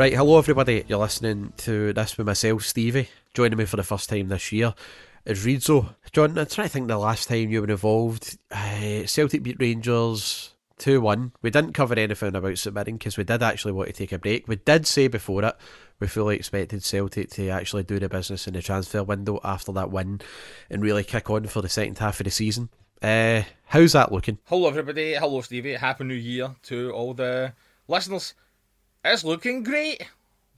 Right, hello everybody. You're listening to this with myself, Stevie. Joining me for the first time this year is Reedzo. John, I'm trying to think the last time you were involved. Uh, Celtic beat Rangers 2 1. We didn't cover anything about submitting because we did actually want to take a break. We did say before it we fully expected Celtic to actually do the business in the transfer window after that win and really kick on for the second half of the season. Uh, how's that looking? Hello, everybody. Hello, Stevie. Happy New Year to all the listeners. It's looking great.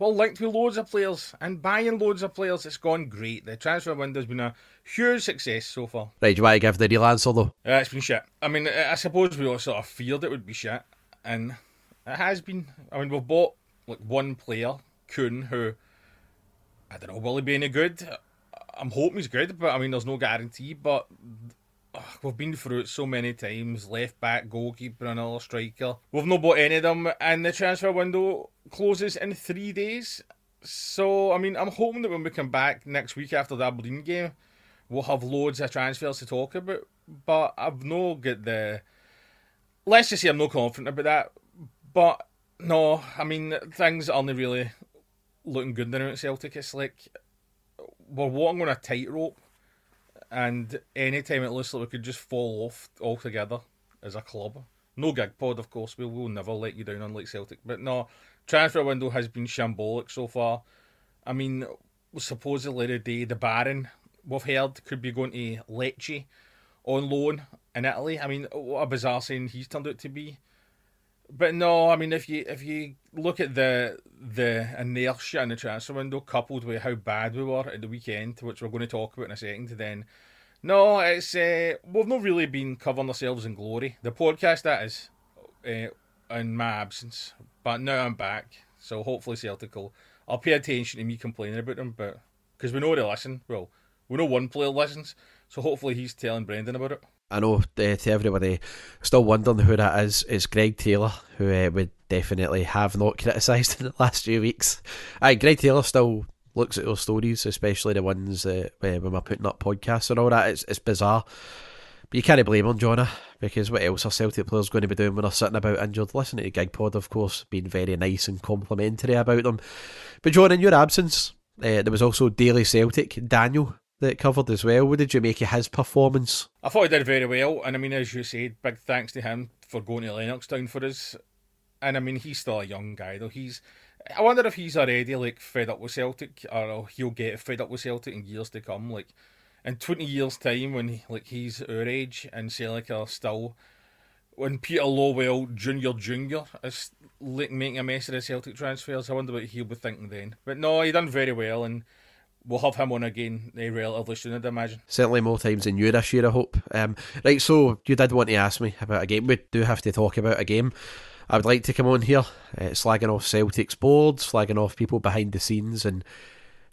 We're linked with loads of players and buying loads of players. It's gone great. The transfer window's been a huge success so far. Right, do you want to give the real answer though? Uh, it's been shit. I mean, I suppose we all sort of feared it would be shit, and it has been. I mean, we've bought like one player, Kuhn, who I don't know, will he be any good? I'm hoping he's good, but I mean, there's no guarantee. But ugh, we've been through it so many times left back, goalkeeper, and another striker. We've not bought any of them, and the transfer window closes in three days. So, I mean, I'm hoping that when we come back next week after the Aberdeen game, we'll have loads of transfers to talk about. But I've no got the. Let's just say I'm no confident about that. But no, I mean, things aren't really looking good now at Celtic. It's like we're walking on a tightrope and anytime it looks like we could just fall off altogether as a club. No gig pod, of course. We will never let you down, unlike Celtic. But no, transfer window has been shambolic so far. I mean, supposedly today the Baron we've heard could be going to Lecce on loan in Italy. I mean, what a bizarre saying he's turned out to be. But no, I mean, if you if you look at the the inertia in the transfer window, coupled with how bad we were at the weekend, which we're going to talk about in a second, then no, it's uh, we've not really been covering ourselves in glory. The podcast that is, uh, in my absence, but now I'm back, so hopefully Celtic will. I'll pay attention to me complaining about them, but because we know they listen. Well, we know one player listens, so hopefully he's telling Brendan about it. I know uh, to everybody still wondering who that is, is Greg Taylor, who uh, would definitely have not criticised in the last few weeks. Aye, Greg Taylor still looks at those stories, especially the ones uh, when we're putting up podcasts and all that. It's, it's bizarre. But you can't blame him, Jonah, because what else are Celtic players going to be doing when they're sitting about injured? Listening to Gig Pod, of course, being very nice and complimentary about them. But, John, in your absence, uh, there was also Daily Celtic, Daniel, that covered as well. What did you make of his performance? I thought he did very well, and I mean, as you said, big thanks to him for going to Lennoxtown for us. And I mean, he's still a young guy, though. He's, I wonder if he's already like fed up with Celtic, or he'll get fed up with Celtic in years to come. Like in twenty years' time, when he, like he's our age and Celtic are still, when Peter Lawwell Junior Junior is like making a mess of the Celtic transfers, I wonder what he'll be thinking then. But no, he done very well and we'll have him on again uh, relatively soon, I'd imagine. Certainly more times than you this year, I hope. Um, right, so you did want to ask me about a game. We do have to talk about a game. I would like to come on here, uh, slagging off Celtic's board, slagging off people behind the scenes, and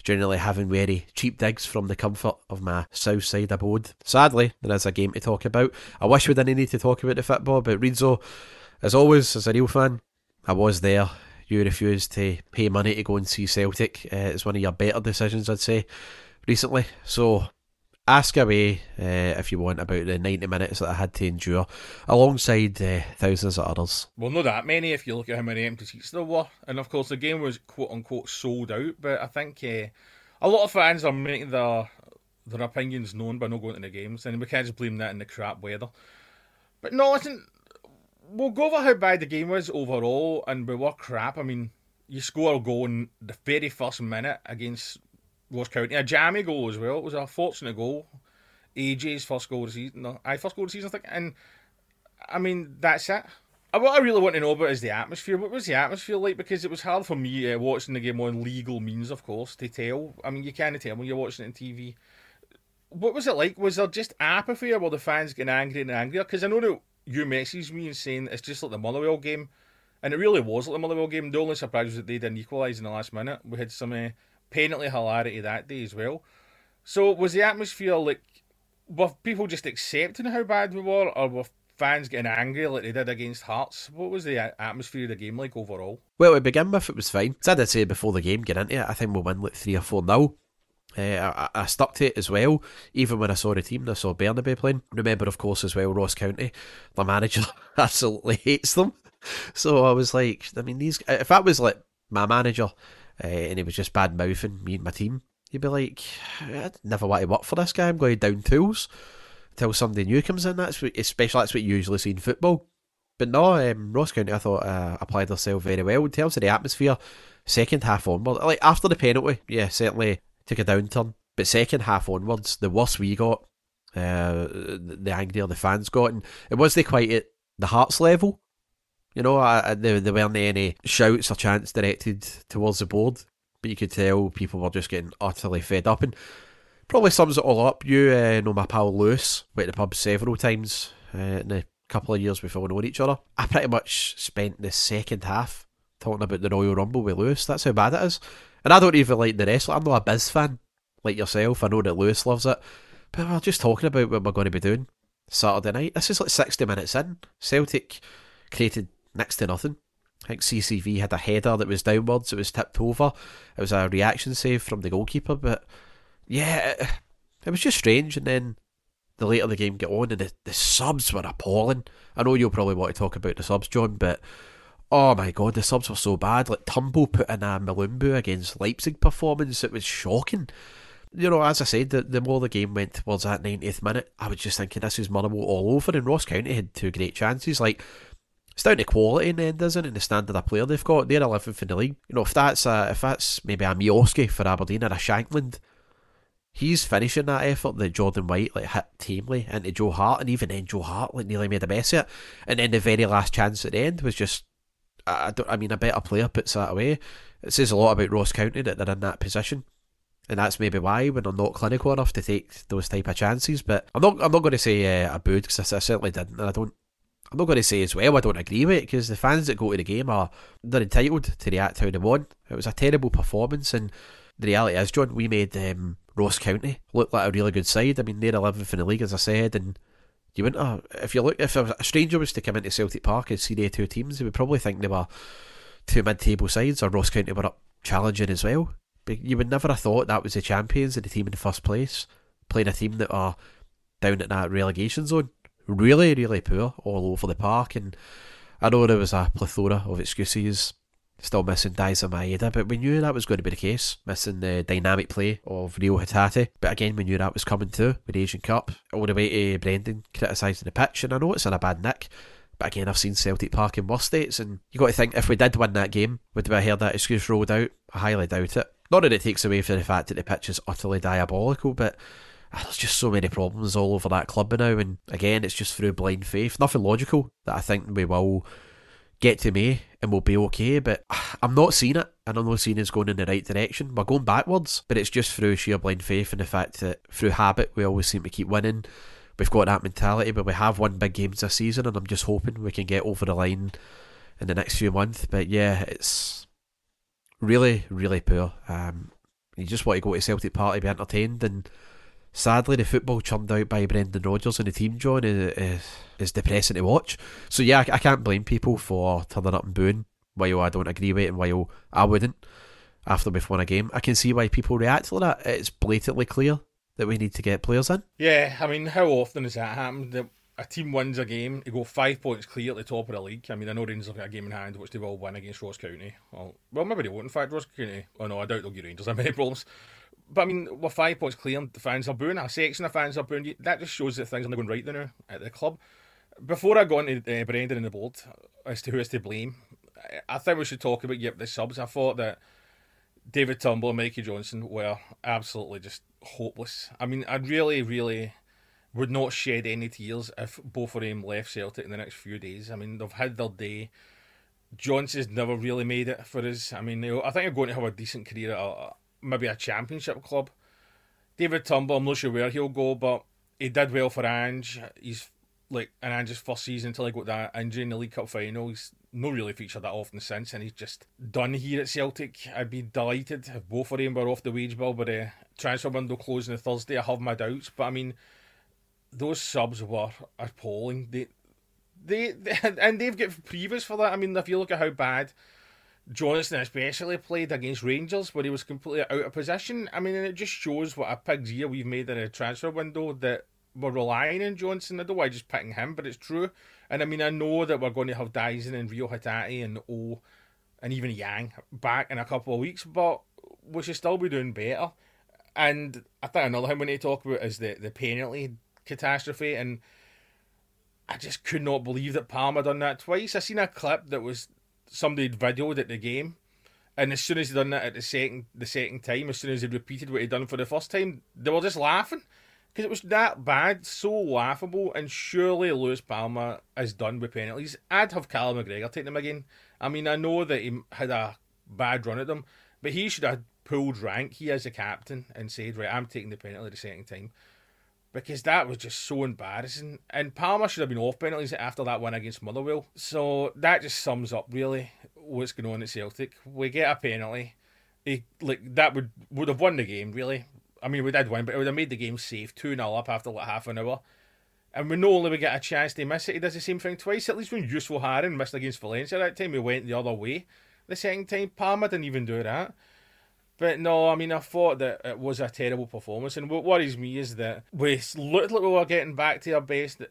generally having very cheap digs from the comfort of my south side abode. Sadly, there is a game to talk about. I wish we didn't need to talk about the football, but Reedzo, as always, as a real fan, I was there you refused to pay money to go and see Celtic. Uh, it's one of your better decisions, I'd say, recently. So ask away uh, if you want about the 90 minutes that I had to endure alongside uh, thousands of others. Well, not that many if you look at how many empty seats there were. And of course, the game was quote unquote sold out, but I think uh, a lot of fans are making their, their opinions known by not going to the games, and we can't just blame that in the crap weather. But no, listen, we'll go over how bad the game was overall, and we were crap. I mean, you score a goal in the very first minute against Ross County, a jammy goal as well. It was a fortunate goal. AJ's first goal of the season, no, I first goal of the season, I think. And I mean, that's it. What I really want to know about is the atmosphere. What was the atmosphere like? Because it was hard for me uh, watching the game on legal means, of course, to tell. I mean, you can't tell when you're watching it on TV. What was it like? Was there just apathy, or were the fans getting angrier and angrier? Because I know that you messaged me and saying it's just like the Motherwell game, and it really was like the Motherwell game. The only surprise was that they didn't equalise in the last minute. We had some uh, penalty hilarity that day as well. So was the atmosphere like were people just accepting how bad we were, or were fans getting angry like they did against Hearts? What was the atmosphere of the game like overall? Well, to begin with, it was fine. As I did say before the game, get into it, I think we'll win like three or four now. Uh, I, I, stuck to it as well, even when I saw the team. I saw Bernabei playing. Remember, of course, as well, Ross County. The manager absolutely hates them. So I was like, I mean, these. If that was like my manager, uh, and he was just bad mouthing me and my team, you'd be like, I'd never want to work for this guy. I'm going down tools until somebody new comes in. That's what, especially that's what you usually see in football. But no, um, Ross County, I thought uh, applied herself very well in terms of the atmosphere. Second half onward, like after the penalty, yeah, certainly took a downturn. But second half onwards, the worse we got, uh, the angrier the fans got, and it wasn't quite at the Hearts level. You know, I, I, there, there weren't any shouts or chants directed towards the board but you could tell people were just getting utterly fed up. And probably sums it all up. You uh, know my pal Lewis, went to the pub several times uh, in a couple of years before we knowing each other. I pretty much spent the second half talking about the Royal Rumble with Lewis. That's how bad it is. And I don't even like the wrestler. I'm not a Biz fan like yourself. I know that Lewis loves it. But we're just talking about what we're going to be doing Saturday night. This is like 60 minutes in. Celtic created next to nothing. I think CCV had a header that was downwards, it was tipped over. It was a reaction save from the goalkeeper, but yeah, it, it was just strange. And then the later the game got on, and the, the subs were appalling. I know you'll probably want to talk about the subs, John, but oh my god, the subs were so bad. Like Turnbull put in a Mulumbu against Leipzig performance, it was shocking. You know, as I said, the, the more the game went towards that 90th minute, I was just thinking this is Motherwell all over, and Ross County had two great chances. Like, it's down to quality in the end, isn't it? And the standard of player they've got. They're 11th in the league. You know, if that's a, if that's maybe a Miovski for Aberdeen or a Shankland, he's finishing that effort that Jordan White like hit tamely into Joe Hart, and even then Joe Hart like nearly made a mess of it. And then the very last chance at the end was just, I don't, I mean, a better player puts that away. It says a lot about Ross County that they're in that position. And that's maybe why when they're not clinical enough to take those type of chances. But I'm not. I'm not going to say uh, a booed because I, I certainly didn't. And I don't I'm not going to say as well I don't agree with it because the fans that go to the game are they're entitled to react how they want. It was a terrible performance, and the reality is, John, we made um, Ross County look like a really good side. I mean, they're 11th in the league, as I said, and you wouldn't. Uh, if you look, if a stranger was to come into Celtic Park and see the two teams, they would probably think they were two mid-table sides, or Ross County were up challenging as well. But you would never have thought that was the champions and the team in the first place playing a team that are down at that relegation zone really, really poor all over the park. And I know there was a plethora of excuses. Still missing Daizen Maeda, but we knew that was going to be the case. Missing the dynamic play of Reo Hatate. But again, we knew that was coming too with Asian Cup. All the way to Brendan criticising the pitch, and I know it's in a bad nick. But again, I've seen Celtic Park in worse states, and you got to think if we did win that game, would we have heard that excuse rolled out? I highly doubt it. Not that it takes away from the fact that the pitch is utterly diabolical, but Ah, there's just so many problems all over that club now, and again, it's just through blind faith. Nothing logical that I think we will get to May and we'll be okay, but I'm not seeing it, and I'm not seeing it's going in the right direction. We're going backwards, but it's just through sheer blind faith and the fact that through habit we always seem to keep winning. We've got that mentality, but we have won big games this season, and I'm just hoping we can get over the line in the next few months. But yeah, it's really, really poor. Um, you just want to go to Celtic Park, be entertained, and sadly, the football churned out by Brendan Rodgers and the team, John, is, is, depressing to watch. So, yeah, I, I, can't blame people for turning up and booing while I don't agree with it and while I wouldn't after we've won a game. I can see why people react like that. It's blatantly clear that we need to get players in. Yeah, I mean, how often has that happened? A team wins a game, they go five points clear at the top of the league. I mean, I know Rangers have got a game in hand, which they will win against Ross County. Well, well maybe they won't, in fact, Ross County. Oh, no, I doubt they'll get Rangers have many problems. But I mean, we're five points clear, the fans are booing, a section of fans are booing. That just shows that things are not going right now at the club. Before I go into uh, Brendan and the board as to who is to blame, I think we should talk about yep, the subs. I thought that David Turnbull and Mikey Johnston were absolutely just hopeless. I mean, I really, really would not shed any tears if both of them left Celtic in the next few days. I mean, they've had their day. Johnston's never really made it for us. I mean, I think they're going to have a decent career at maybe a championship club. David Turnbull, I'm not sure where he'll go, but he did well for Ange. He's like an Ange's first season until he got that injury in the League Cup final. He's not really featured that often since, and he's just done here at Celtic. I'd be delighted if both of them were off the wage bill, but the transfer window closing on Thursday. I have my doubts, but I mean, those subs were appalling. They, they, they and they've got previous for that. I mean, if you look at how bad Johnston especially played against Rangers, where he was completely out of position. I mean, and it just shows what a pig's ear we've made in a transfer window that we're relying on Johnston. I don't want just picking him, but it's true. And I mean, I know that we're going to have Daizen and Reo Hatate and O and even Yang back in a couple of weeks, but we should still be doing better. And I think another thing we need to talk about is the, the penalty catastrophe. And I just could not believe that Palma done that twice. I seen a clip that was somebody videoed at the game. And as soon as he done that at the second the second time, as soon as he repeated what he'd done for the first time, they were just laughing because it was that bad, so laughable, and surely Luis Palma is done with penalties. I'd have Callum McGregor take them again. I mean, I know that he had a bad run at them, but he should have pulled rank. He as a captain and said, "Right, I'm taking the penalty the second time," because that was just so embarrassing. And Palma should have been off penalties after that one against Motherwell. So that just sums up really what's going on at Celtic. We get a penalty. He, like that would would have won the game really I mean, we did win, but it would have made the game safe 2 0 up after like half an hour. And we know only we get a chance to miss it. He does the same thing twice. At least when Joos Valgaeren missed against Valencia that time, we went the other way. The second time, Palma didn't even do that. But no, I mean, I thought that it was a terrible performance. And what worries me is that we looked like we were getting back to our best,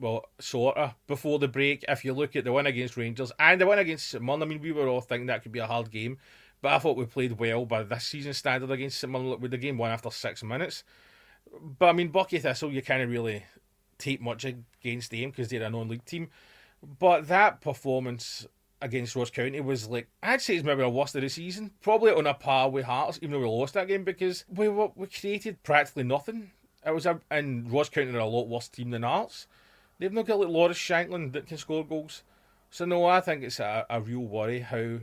well, sort of, before the break. If you look at the win against Rangers and the win against St I mean, we were all thinking that could be a hard game. But I thought we played well by this season standard against St with the game won after six minutes. But I mean, Buckie Thistle, you can't really take much against them because they're a non-league team. But that performance against Ross County was like I'd say it's maybe our worst of the season. Probably on a par with Hearts, even though we lost that game because we were, we created practically nothing. It was a and Ross County are a lot worse team than Hearts. They've not got like Lawrence Shankland that can score goals. So no, I think it's a, a real worry how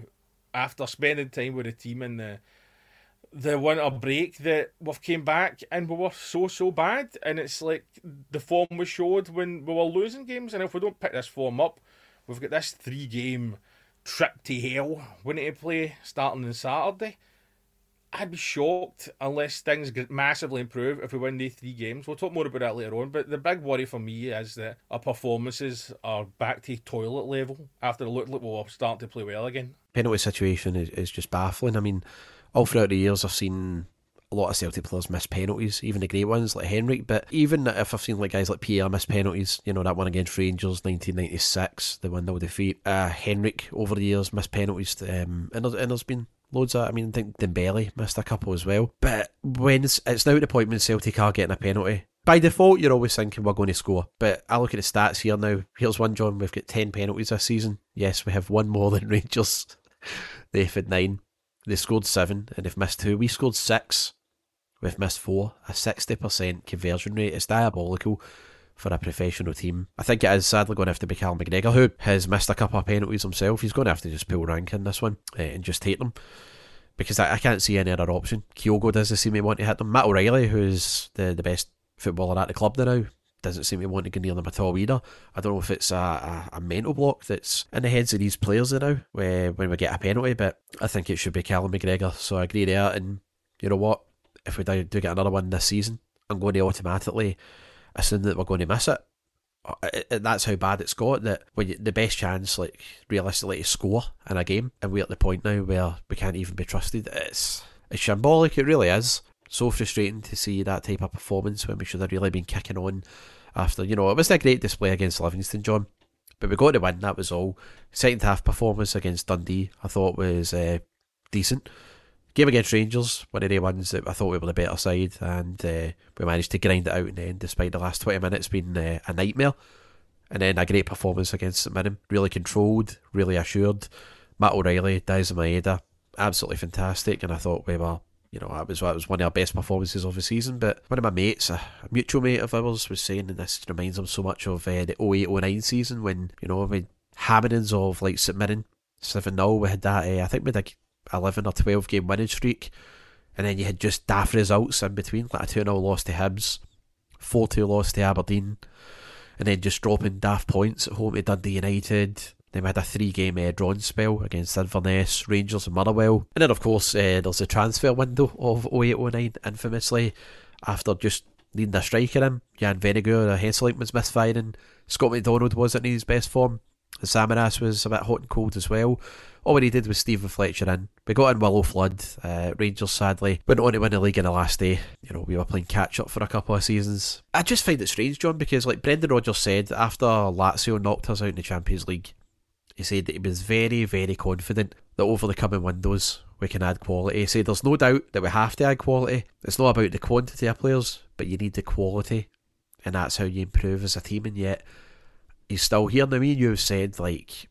after spending time with the team in the the winter break that we've came back and we were so so bad and it's like the form we showed when we were losing games and if we don't pick this form up we've got this three game trip to hell need to play starting on Saturday I'd be shocked unless things massively improve if we win these three games. We'll talk more about that later on. But the big worry for me is that our performances are back to toilet level after it looked like we were starting to play well again. Penalty situation is, is just baffling. I mean, all throughout the years, I've seen a lot of Celtic players miss penalties, even the great ones like Henrik. But even if I've seen like guys like Pierre miss penalties, you know that one against Rangers, 1996, the one 0 defeat. Uh, Henrik over the years missed penalties, um, and, there's, and there's been loads of. I mean, I think Dembele missed a couple as well. But when it's, it's now at the point when Celtic are getting a penalty, by default, you're always thinking we're going to score. But I look at the stats here now. Here's one, John. We've got 10 penalties this season. Yes, we have one more than Rangers. They've had nine. They scored seven and they've missed two. We scored six. We've missed four. A 60% conversion rate. is diabolical for a professional team. I think it is sadly going to have to be Cal McGregor, who has missed a couple of penalties himself. He's going to have to just pull rank in this one uh, and just take them. Because I, I, can't see any other option. Kyogo doesn't seem to want to hit them. Matt O'Riley, who's the, the best footballer at the club now, doesn't seem to want to go near them at all either. I don't know if it's a, a, a mental block that's in the heads of these players now where, when we get a penalty, but I think it should be Callum McGregor. So I agree there. And you know what? If we do, get another one this season, I'm going to automatically assume that we're going to miss it. Uh, that's how bad it's got. That when you, the best chance, like realistically, to score in a game, and we're at the point now where we can't even be trusted. It's it's shambolic. It really is. So frustrating to see that type of performance when we should have really been kicking on after. You know, it was a great display against Livingston, John, but we got to win. That was all. Second half performance against Dundee, I thought was uh, decent. Game against Rangers, one of the ones that I thought we were the better side, and uh, we managed to grind it out in the end, despite the last 20 minutes being uh, a nightmare. And then a great performance against St Mirren, really controlled, really assured. Matt O'Riley, Daizen Maeda, absolutely fantastic, and I thought we were, you know, that was that was one of our best performances of the season. But one of my mates, a, mutual mate of ours, was saying, and this reminds him so much of uh, the 08-09 season when you know we had hammerings of like St Mirren, seven 0 We had that. Uh, I think we had 11 or 12 game winning streak. And then you had just daft results in between, like a 2 0 loss to Hibs, 4 2 loss to Aberdeen. and then just dropping daft points at home to Dundee United. Then we had a three game uh, drawn spell against Inverness, Rangers, and Motherwell. And then, of course, uh, there's the transfer window of 08 09, infamously, after just needing a striker in. Jan Vennegoor, a Hesselink was misfiring. Scott McDonald wasn't in his best form. The Samaras was a bit hot and cold as well. All we needed was Steven Fletcher in. We got in Willo Flood. Uh, Rangers sadly went on to win the league in the last day. You know, we were playing catch up for a couple of seasons. I just find it strange, John, because like Brendan Rodgers said after Lazio knocked us out in the Champions League, he said that he was very, very confident that over the coming windows we can add quality. He said there's no doubt that we have to add quality. It's not about the quantity of players, but you need the quality, and that's how you improve as a team. And yet, he's still here. Now, me and you have said like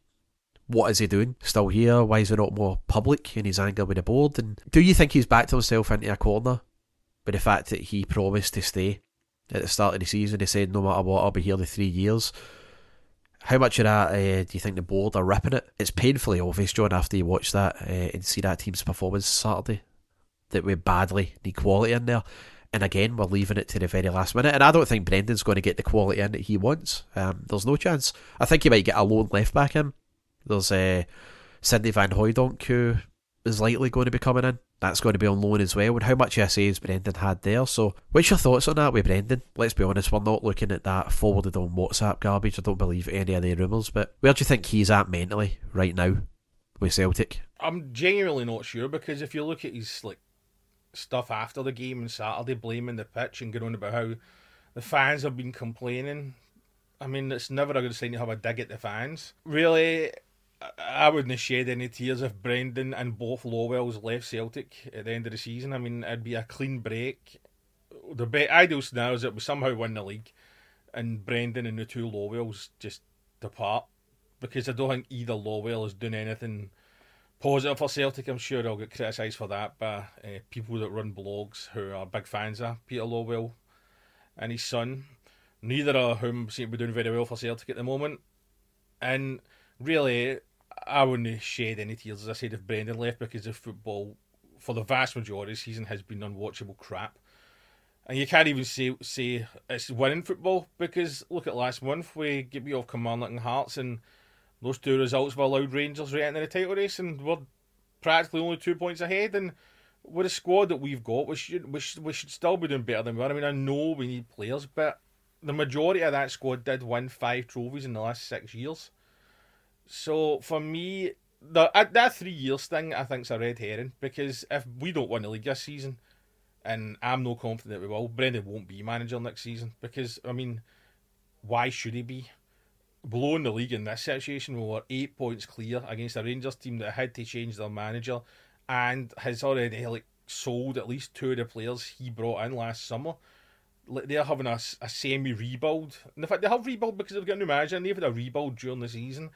what is he doing? Still here? Why is he not more public in his anger with the board? And do you think he's backed himself into a corner with the fact that he promised to stay at the start of the season? He said, no matter what, I'll be here the three years. How much of that uh, do you think the board are ripping it? It's painfully obvious, John, after you watch that uh, and see that team's performance Saturday, that we badly need quality in there. And again, we're leaving it to the very last minute. And I don't think Brendan's going to get the quality in that he wants. Um, there's no chance. I think he might get a lone left back in. There's uh, Sydney Van Hooijdonk who is likely going to be coming in. That's going to be on loan as well. And how much SA has Brendan had there? So, what's your thoughts on that with Brendan? Let's be honest, we're not looking at that forwarded on WhatsApp garbage. I don't believe any of the rumours. But where do you think he's at mentally right now with Celtic? I'm genuinely not sure because if you look at his like stuff after the game on Saturday, blaming the pitch and going on about how the fans have been complaining. I mean, it's never a good sign to have a dig at the fans. Really, I wouldn't shed any tears if Brendan and both Lawwells left Celtic at the end of the season. I mean, it'd be a clean break. The be- ideal scenario is that we somehow win the league and Brendan and the two Lawwells just depart because I don't think either Lawwell is doing anything positive for Celtic. I'm sure I'll get criticised for that by uh, people that run blogs who are big fans of Peter Lawwell and his son. Neither of whom seem to be doing very well for Celtic at the moment. And really, I wouldn't shed any tears, as I said, if Brendan left because the football, for the vast majority of the season, has been unwatchable crap. And you can't even say say it's winning football because look at last month we get beat off Kilmarnock and Hearts and those two results have allowed Rangers right into the title race and we're practically only two points ahead and with a squad that we've got we should we should, we should still be doing better than we are. I mean I know we need players but the majority of that squad did win five trophies in the last six years. So for me, the uh, that three years thing I think's a red herring because if we don't win the league this season, and I'm no confident that we will, Brendan won't be manager next season because I mean, why should he be? Blowing the league in this situation, we were eight points clear against a Rangers team that had to change their manager and has already like sold at least two of the players he brought in last summer. They're having a, a semi rebuild. In fact, they have rebuild because they've got a new manager and they've had a rebuild during the season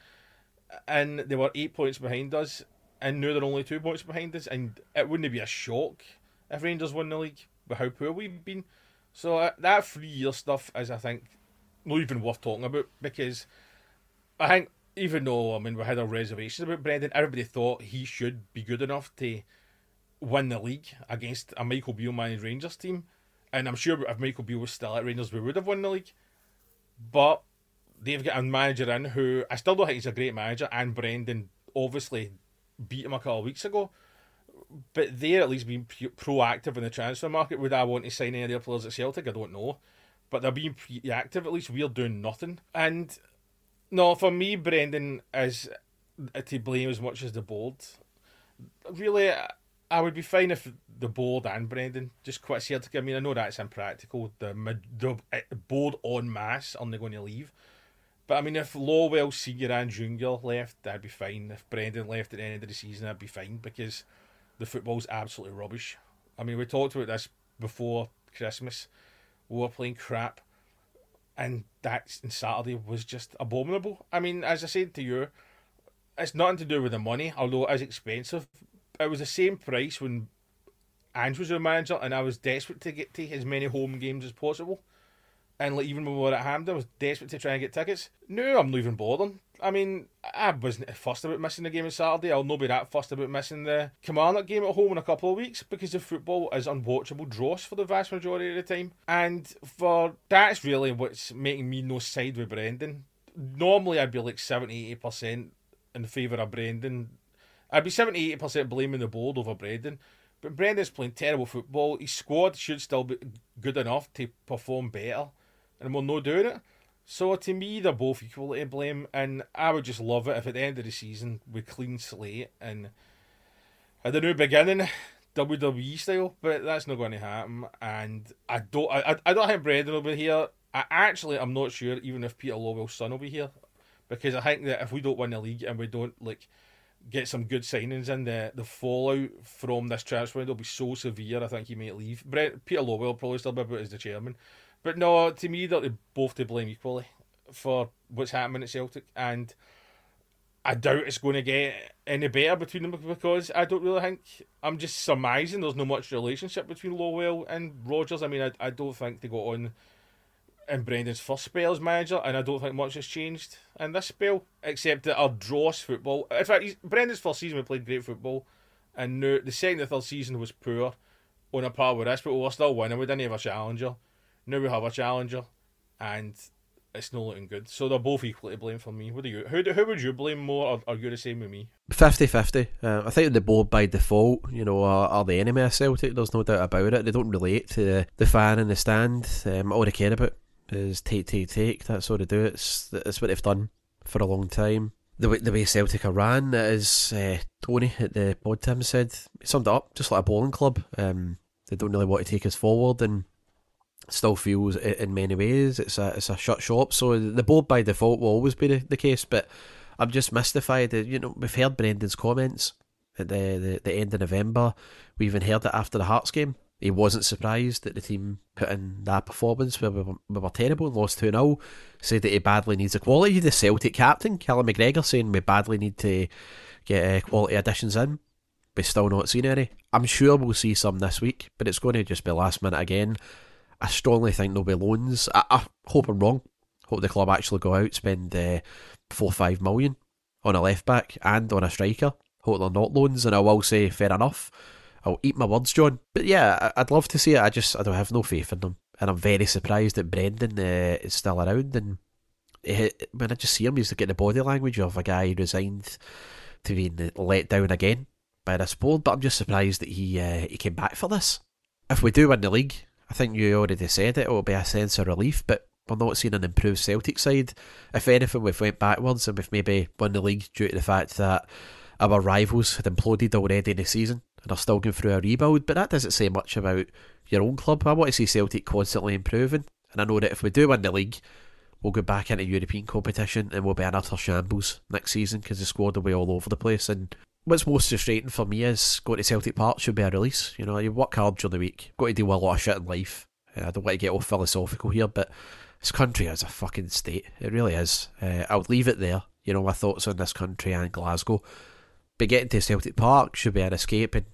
and they were eight points behind us, and now they're only two points behind us, and it wouldn't be a shock if Rangers won the league with how poor we've been. So uh, that three year stuff is, I think, not even worth talking about because I think even though I mean we had our reservations about Brendan, everybody thought he should be good enough to win the league against a Michael Beale managed Rangers team. And I'm sure if Michael Beale was still at Rangers, we would have won the league. But they've got a manager in who I still don't think he's a great manager, and Brendan obviously beat him a couple of weeks ago. But they're at least being proactive in the transfer market. Would I want to sign any of their players at Celtic? I don't know. But they're being proactive. At least we're doing nothing. And no, for me, Brendan is to blame as much as the board. Really, I would be fine if the board and Brendan just quit Celtic. I mean, I know that's impractical. The, the eh, board en masse are going to leave. But I mean, if Lawwell Senior and Junior left, that'd be fine. If Brendan left at the end of the season, that'd be fine because the football's absolutely rubbish. I mean, we talked about this before Christmas. We were playing crap, and that Saturday was just abominable. I mean, as I said to you, it's nothing to do with the money, although it is expensive. It was the same price when Ange was our manager, and I was desperate to get to as many home games as possible. And like even when we were at Hampden, I was desperate to try and get tickets. No, I'm not even bothering I mean, I wasn't fussed about missing the game on Saturday. I'll not be that fussed about missing the Kilmarnock game at home in a couple of weeks because the football is unwatchable dross for the vast majority of the time. And for that's really what's making me no side with Brendan. Normally, I'd be like 70 80% in favour of Brendan. I'd be 70 80% blaming the board over Brendan. But Brendan's playing terrible football. His squad should still be good enough to perform better. And we're not doing it. So to me, they're both equally to blame, and I would just love it if at the end of the season we clean slate and at the new beginning, WWE style. But that's not going to happen, and I don't. I, I don't think Brendan will be here. I actually, I'm not sure even if Peter Lawwell's son will be here, because I think that if we don't win the league and we don't like get some good signings in, the the fallout from this transfer window will be so severe. I think he might leave. Brent, Peter will probably still be about as the chairman. But no, to me, they're both to blame equally for what's happening at Celtic, and I doubt it's going to get any better between them because I don't really think I'm just surmising there's no much relationship between Lawwell and Rodgers. I mean, I, I don't think they got on in Brendan's first spell as manager, and I don't think much has changed in this spell except that our dross football. In fact, Brendan's first season we played great football, and the second and third season was poor on a par with this, but we were still winning. We didn't have a challenger. Now we have a challenger, and it's not looking good. So they're both equally to blame for me. What do you? Who, who would you blame more? Or are you the same with me? 50-50. Uh, I think the board by default, you know, are, are, the enemy of Celtic. There's no doubt about it. They don't relate to the, the fan in the stand. Um, all they care about is take, take, take. That's all they do. It's it's what they've done for a long time. The way, the way Celtic are ran, as uh, Tony at the pod Tim said, summed it up just like a bowling club. Um, they don't really want to take us forward, and still feels in many ways it's a it's a shut shop. So the board by default will always be the, the case, but I'm just mystified. You know, we've heard Brendan's comments at the, the, the end of November. We even heard it after the Hearts game. He wasn't surprised that the team put in that performance where we were, we were terrible and lost 2 0. Said that he badly needs a quality. The Celtic captain, Callum McGregor, saying we badly need to get uh, quality additions in, but still not seen any. I'm sure we'll see some this week, but it's going to just be last minute again. I strongly think there'll be loans. I, I hope I'm wrong. Hope the club actually go out spend uh, four five million on a left back and on a striker. Hope they're not loans, and I will say fair enough. I'll eat my words, John. But yeah, I'd love to see it. I just I don't have no faith in them, and I'm very surprised that Brendan uh, is still around. And he, when I just see him, he's getting the body language of a guy who resigned to being let down again by this board. But I'm just surprised that he uh, he came back for this. If we do win the league, I think you already said it, it will be a sense of relief, but we're not seeing an improved Celtic side. If anything, we've went backwards and we've maybe won the league due to the fact that our rivals had imploded already in the season and are still going through a rebuild, but that doesn't say much about your own club. I want to see Celtic constantly improving, and I know that if we do win the league, we'll go back into European competition and we'll be in utter shambles next season because the squad will be all over the place and what's most frustrating for me is going to Celtic Park should be a release. You know, you work hard during the week, got to with a lot of shit in life. I don't want to get all philosophical here, but this country is a fucking state. It really is. Uh, I would leave it there. You know, my thoughts on this country and Glasgow. But getting to Celtic Park should be an escape. And,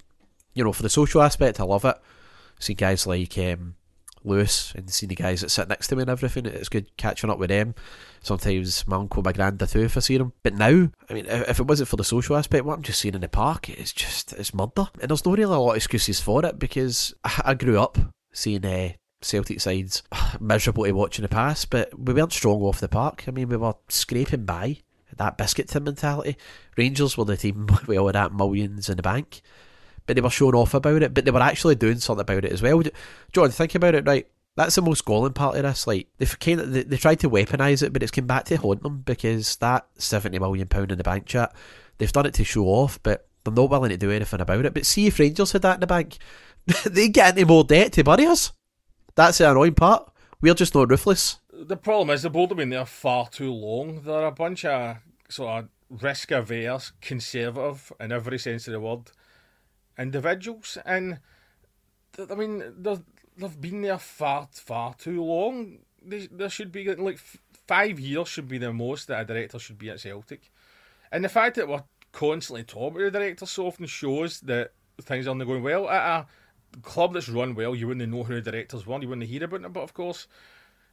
you know, for the social aspect, I love it. See guys like um, Lewis and seeing the guys that sit next to me and everything. It's good catching up with them. Sometimes my uncle, my granda too, if I see them. But now, I mean, if it wasn't for the social aspect, what I'm just seeing in the park, it's just it's murder, and there's no really a lot of excuses for it because I grew up seeing uh, Celtic sides miserable to watch in the past, but we weren't strong off the park. I mean, we were scraping by that biscuit tin mentality. Rangers were the team with all that millions in the bank but they were showing off about it, but they were actually doing something about it as well. John, think about it, right? That's the most galling part of this. Like they of, they, they tried to weaponise it, but it's come back to haunt them because that seventy million pound in the bank chat, they've done it to show off, but they're not willing to do anything about it. But see if Rangers had that in the bank, they get into more debt to bury us. That's the annoying part. We're just not ruthless. The problem is the board have been there far too long. They're a bunch of sort of risk averse, conservative in every sense of the word individuals, and I mean they've been there far far too long. They, there should be like five years should be the most that a director should be at Celtic, and the fact that we're constantly talking about the director so often shows that things aren't going well at a club that's run well. You wouldn't know who the directors were, you wouldn't hear about them, but of course.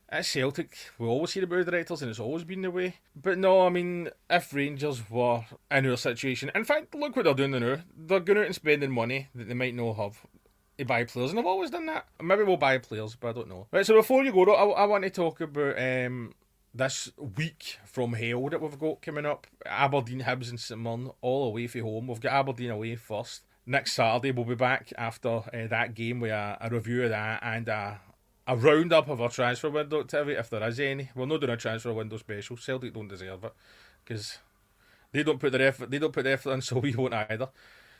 At Celtic, we always hear about the directors, and it's always been the way. But no, I mean, if Rangers were in our situation, in fact, look what they're doing now. They're going out and spending money that they might not have to buy players, and they've always done that. Maybe we'll buy players, but I don't know. Right, so before you go, I, I want to talk about um, this week from hell that we've got coming up. Aberdeen, Hibs, and St Mirren all away from home. We've got Aberdeen away first. Next Saturday, we'll be back after uh, that game with a, a, review of that and a, a roundup of our transfer window activity, if there is any. We're not doing a transfer window special. Celtic don't deserve it because they don't put their effort. They don't put the effort in, so we won't either.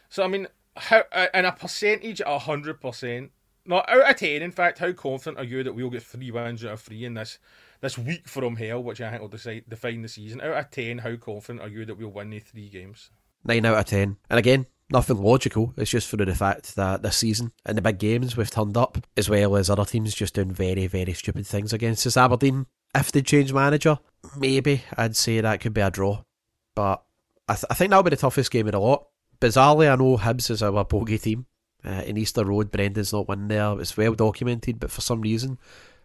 So I mean, how uh, in a percentage, a hundred percent, not out of ten. In fact, how confident are you that we'll get three wins out of three in this this week from hell, which I think will decide define the season? Out of ten, how confident are you that we'll win the three games? Nine out of ten. And again, nothing logical. It's just for the fact that this season in the big games we've turned up, as well as other teams just doing very, very stupid things against us. Aberdeen, if they change manager, maybe I'd say that could be a draw. But I, th- I think that'll be the toughest game in the lot. Bizarrely, I know Hibs is our bogey team. Uh, in Easter Road, Brendan's not winning there. It's well documented, but for some reason,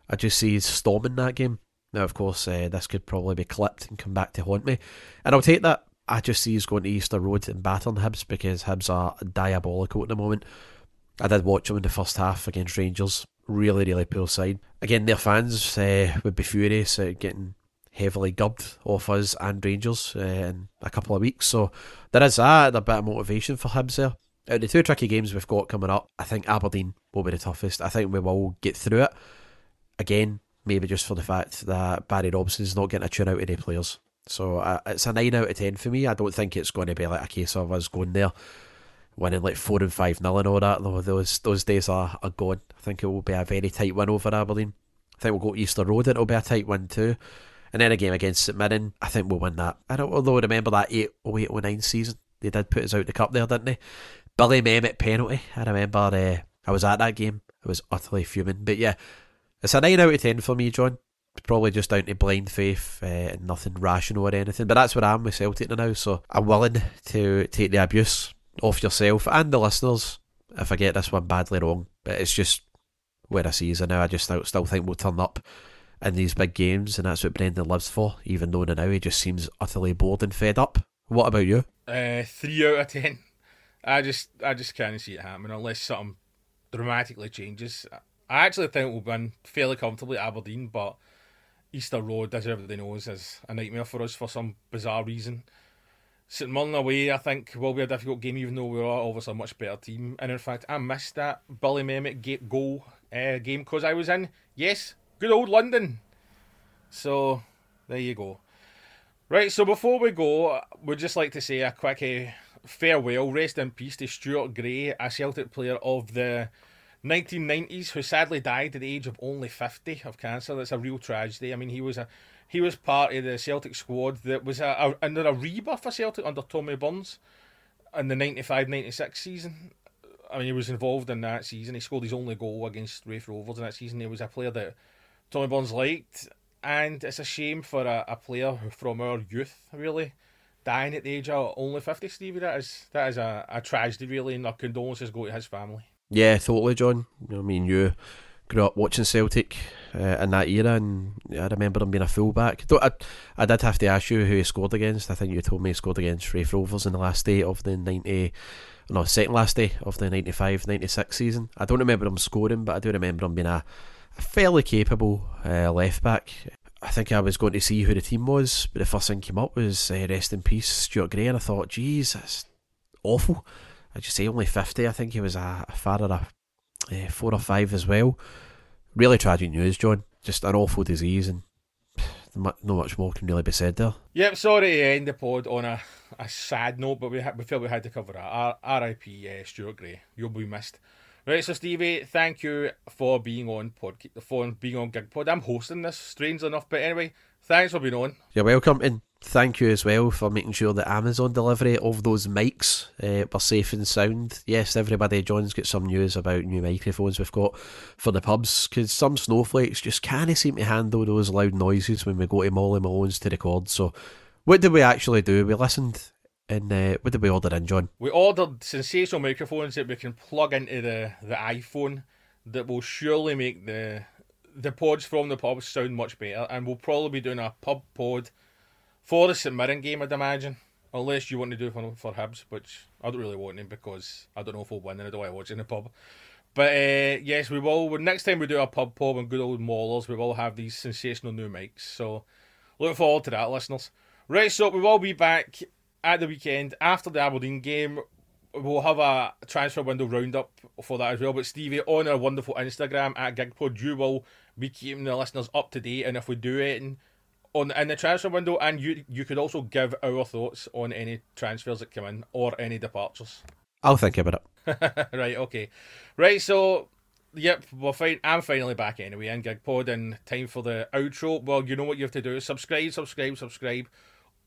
I just see storming that game. Now, of course, uh, this could probably be clipped and come back to haunt me. And I'll take that I just see he's going to Easter Road and battering Hibs because Hibs are diabolical at the moment. I did watch them in the first half against Rangers. Really, really poor side. Again, their fans uh, would be furious at getting heavily gubbed off us and Rangers uh, in a couple of weeks. So there is that, a bit of motivation for Hibs there. Out of the two tricky games we've got coming up, I think Aberdeen will be the toughest. I think we will get through it. Again, maybe just for the fact that Barry Robson's not getting a tune out of the players. So uh, it's a 9 out of 10 for me. I don't think it's going to be like a case of us going there, winning like 4 and 5 nil and all that. Though those those days are, are gone. I think it will be a very tight win over Aberdeen. I think we'll go to Easter Road, it'll be a tight win too. And then a game against St Mirren, I think we'll win that. I don't although I remember that 8 08 09 season. They did put us out the cup there, didn't they? Billy Mehmet penalty. I remember uh, I was at that game. I was utterly fuming. But yeah, it's a 9 out of 10 for me, John probably just down to blind faith uh, and nothing rational or anything. But that's where I am with Celtic now. So I'm willing to take the abuse off yourself and the listeners if I get this one badly wrong. But it's just where I see is now. I just still, still think we'll turn up in these big games, and that's what Brendan lives for. Even though now he just seems utterly bored and fed up. What about you? Uh, three out of ten. I just I just can't see it happening unless something dramatically changes. I actually think we'll win fairly comfortably at Aberdeen, but Easter Road, as everybody knows, is a nightmare for us for some bizarre reason. St Mirren away, I think, will be a difficult game, even though we are obviously a much better team. And in fact, I missed that Billy Mehmet goal uh, game because I was in, yes, good old London. So, there you go. Right, so before we go, we'd just like to say a quick uh, farewell, rest in peace to Stuart Gray, a Celtic player of the 1990s, who sadly died at the age of only 50 of cancer. That's a real tragedy. I mean, he was a he was part of the Celtic squad that was a, a under a rebirth for Celtic under Tommy Burns in the 95-96 season. I mean, he was involved in that season. He scored his only goal against Raith Rovers in that season. He was a player that Tommy Burns liked, and it's a shame for a, a player from our youth, really, dying at the age of only 50, Stevie. That is that is a, a tragedy, really, and our condolences go to his family. Yeah, totally, John. I mean, you grew up watching Celtic uh, in that era, and I remember him being a fullback. I, I did have to ask you who he scored against. I think you told me he scored against Raith Rovers in the last day of the 90, no, second last day of the 95 96 season. I don't remember him scoring, but I do remember him being a, a fairly capable uh, left back. I think I was going to see who the team was, but the first thing came up was uh, rest in peace, Stuart Gray, and I thought, geez, that's awful. I just say only 50. I think he was a, a father of uh, four or five as well. Really tragic news, John. Just an awful disease, and not much more can really be said there. Yep, sorry to end the pod on a, a sad note, but we, ha- we felt we had to cover that. R- RIP uh, Stuart Gray. You'll be missed. Right, so Stevie, thank you for being on pod, for being on Gig Pod. I'm hosting this, strange enough, but anyway, thanks for being on. You're welcome, and thank you as well for making sure that Amazon delivery of those mics uh, were safe and sound. Yes, everybody, John's got some news about new microphones we've got for the pubs because some snowflakes just can't seem to handle those loud noises when we go to Molly Malone's to record. So, what did we actually do? We listened. And uh, what did we order in, John? We ordered sensational microphones that we can plug into the, the iPhone that will surely make the the pods from the pub sound much better, and we'll probably be doing a pub pod for the St Mirren game, I'd imagine. Unless you want to do for for Hibs, which I don't really want to because I don't know if we'll win and I don't want to watch in the pub. But uh, yes, we will. Next time we do a pub pub and good old maulers, we will have these sensational new mics. So look forward to that, listeners. Right, so we will be back at the weekend after the Aberdeen game. We'll have a transfer window roundup for that as well. But Stevie, on our wonderful Instagram at GigPod, you will be keeping the listeners up to date. And if we do it on in the transfer window, and you you could also give our thoughts on any transfers that come in or any departures. I'll think about it. right, okay, right. So, yep, we're fine. I'm finally back anyway in GigPod, and time for the outro. Well, you know what you have to do: subscribe, subscribe, subscribe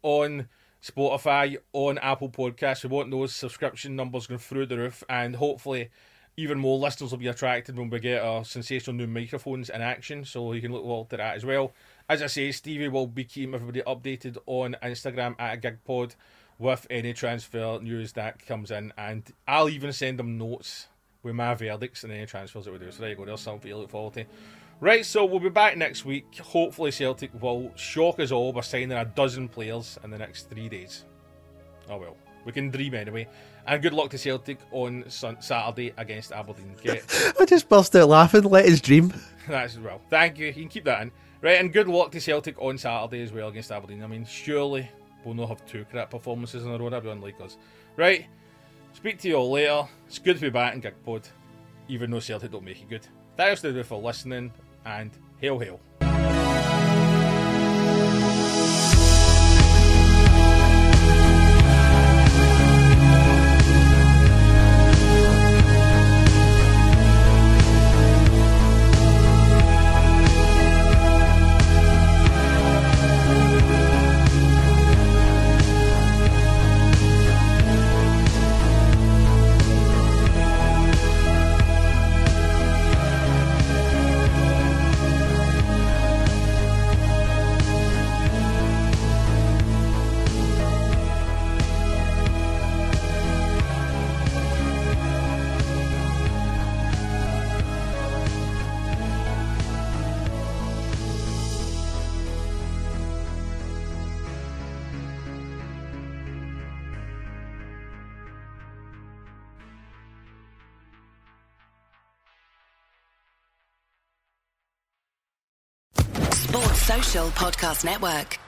on Spotify, on Apple Podcasts. We want those subscription numbers going through the roof, and hopefully even more listeners will be attracted when we get our sensational new microphones in action. So you can look forward to that as well. As I say, Stevie will be keeping everybody updated on Instagram at GigPod with any transfer news that comes in, and I'll even send them notes with my verdicts and any transfers that we do. So there you go, there's something to look forward to. Right, so we'll be back next week. Hopefully, Celtic will shock us all by signing a dozen players in the next three days. Oh well, we can dream anyway. And good luck to Celtic on Saturday against Aberdeen. Get... I just burst out laughing. Let us dream. That's as well. Thank you. You can keep that in. Right, and good luck to Celtic on Saturday as well against Aberdeen. I mean, surely we'll not have two crap performances in a row. Be unlike us. Right, speak to you all later. It's good to be back in Gigpod, even though Celtic don't make it good. Thanks to you for listening, and hail hail. Podcast Network.